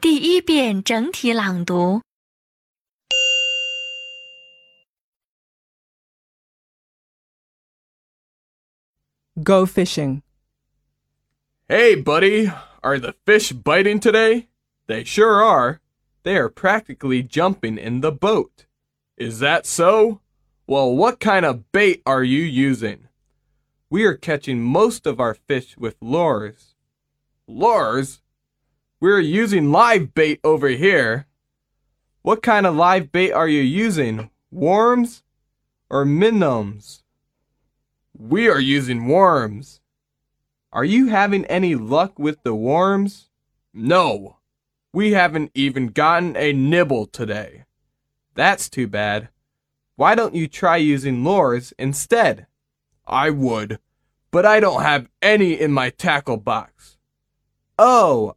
第一遍整体朗读。 Go fishing. Hey, buddy, are the fish biting today? They sure are. They are practically jumping in the boat. Is that so? Well, what kind of bait are you using? We are catching most of our fish with lures. Lures? We're using live bait over here. What kind of live bait are you using? Worms or minnows? We are using worms. Are you having any luck with the worms? No. We haven't even gotten a nibble today. That's too bad. Why don't you try using lures instead? I would, but I don't have any in my tackle box. Oh,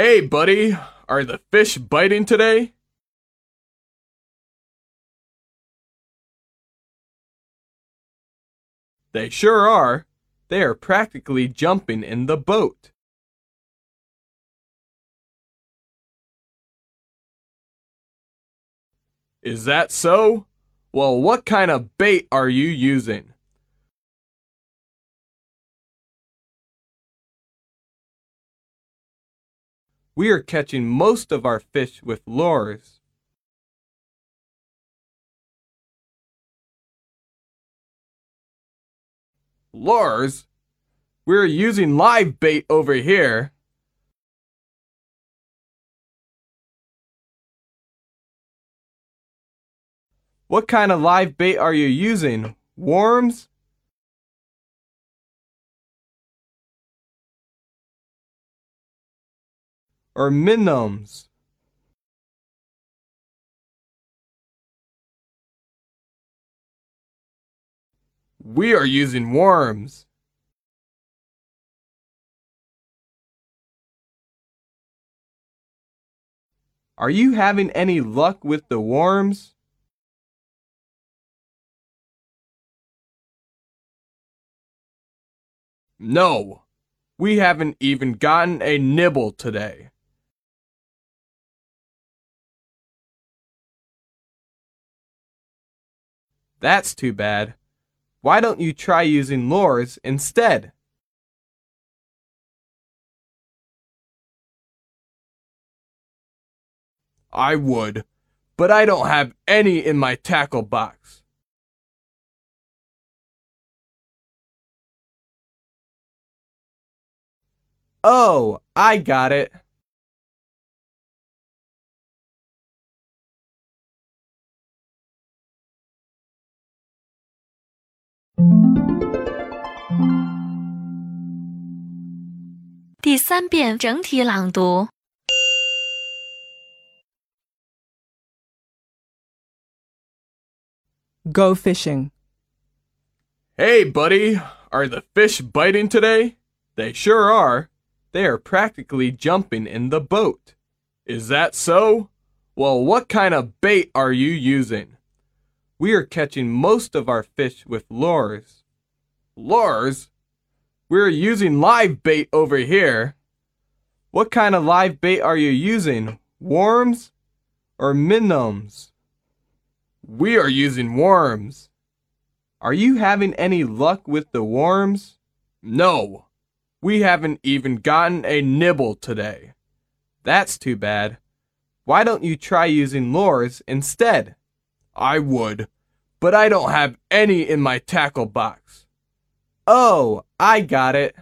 Hey, buddy, are the fish biting today? They sure are. They are practically jumping in the boat. Is that so? Well, what kind of bait are you using? We are catching most of our fish with lures. Lures? We're using live bait over here. What kind of live bait are you using? Worms? Or minnows? We are using worms. Are you having any luck with the worms? No, we haven't even gotten a nibble today. That's too bad. Why don't you try using lures instead? I would, but I don't have any in my tackle box. Oh, I got it. 第三遍整体朗读。 Go fishing. Hey, buddy, are the fish biting today? They sure are. They are practically jumping in the boat. Is that so? Well, what kind of bait are you using? We are catching most of our fish with lures. Lures? We're using live bait over here. What kind of live bait are you using? Worms or minnows? We are using worms. Are you having any luck with the worms? No. We haven't even gotten a nibble today. That's too bad. Why don't you try using lures instead? I would, but I don't have any in my tackle box. Oh, I got it.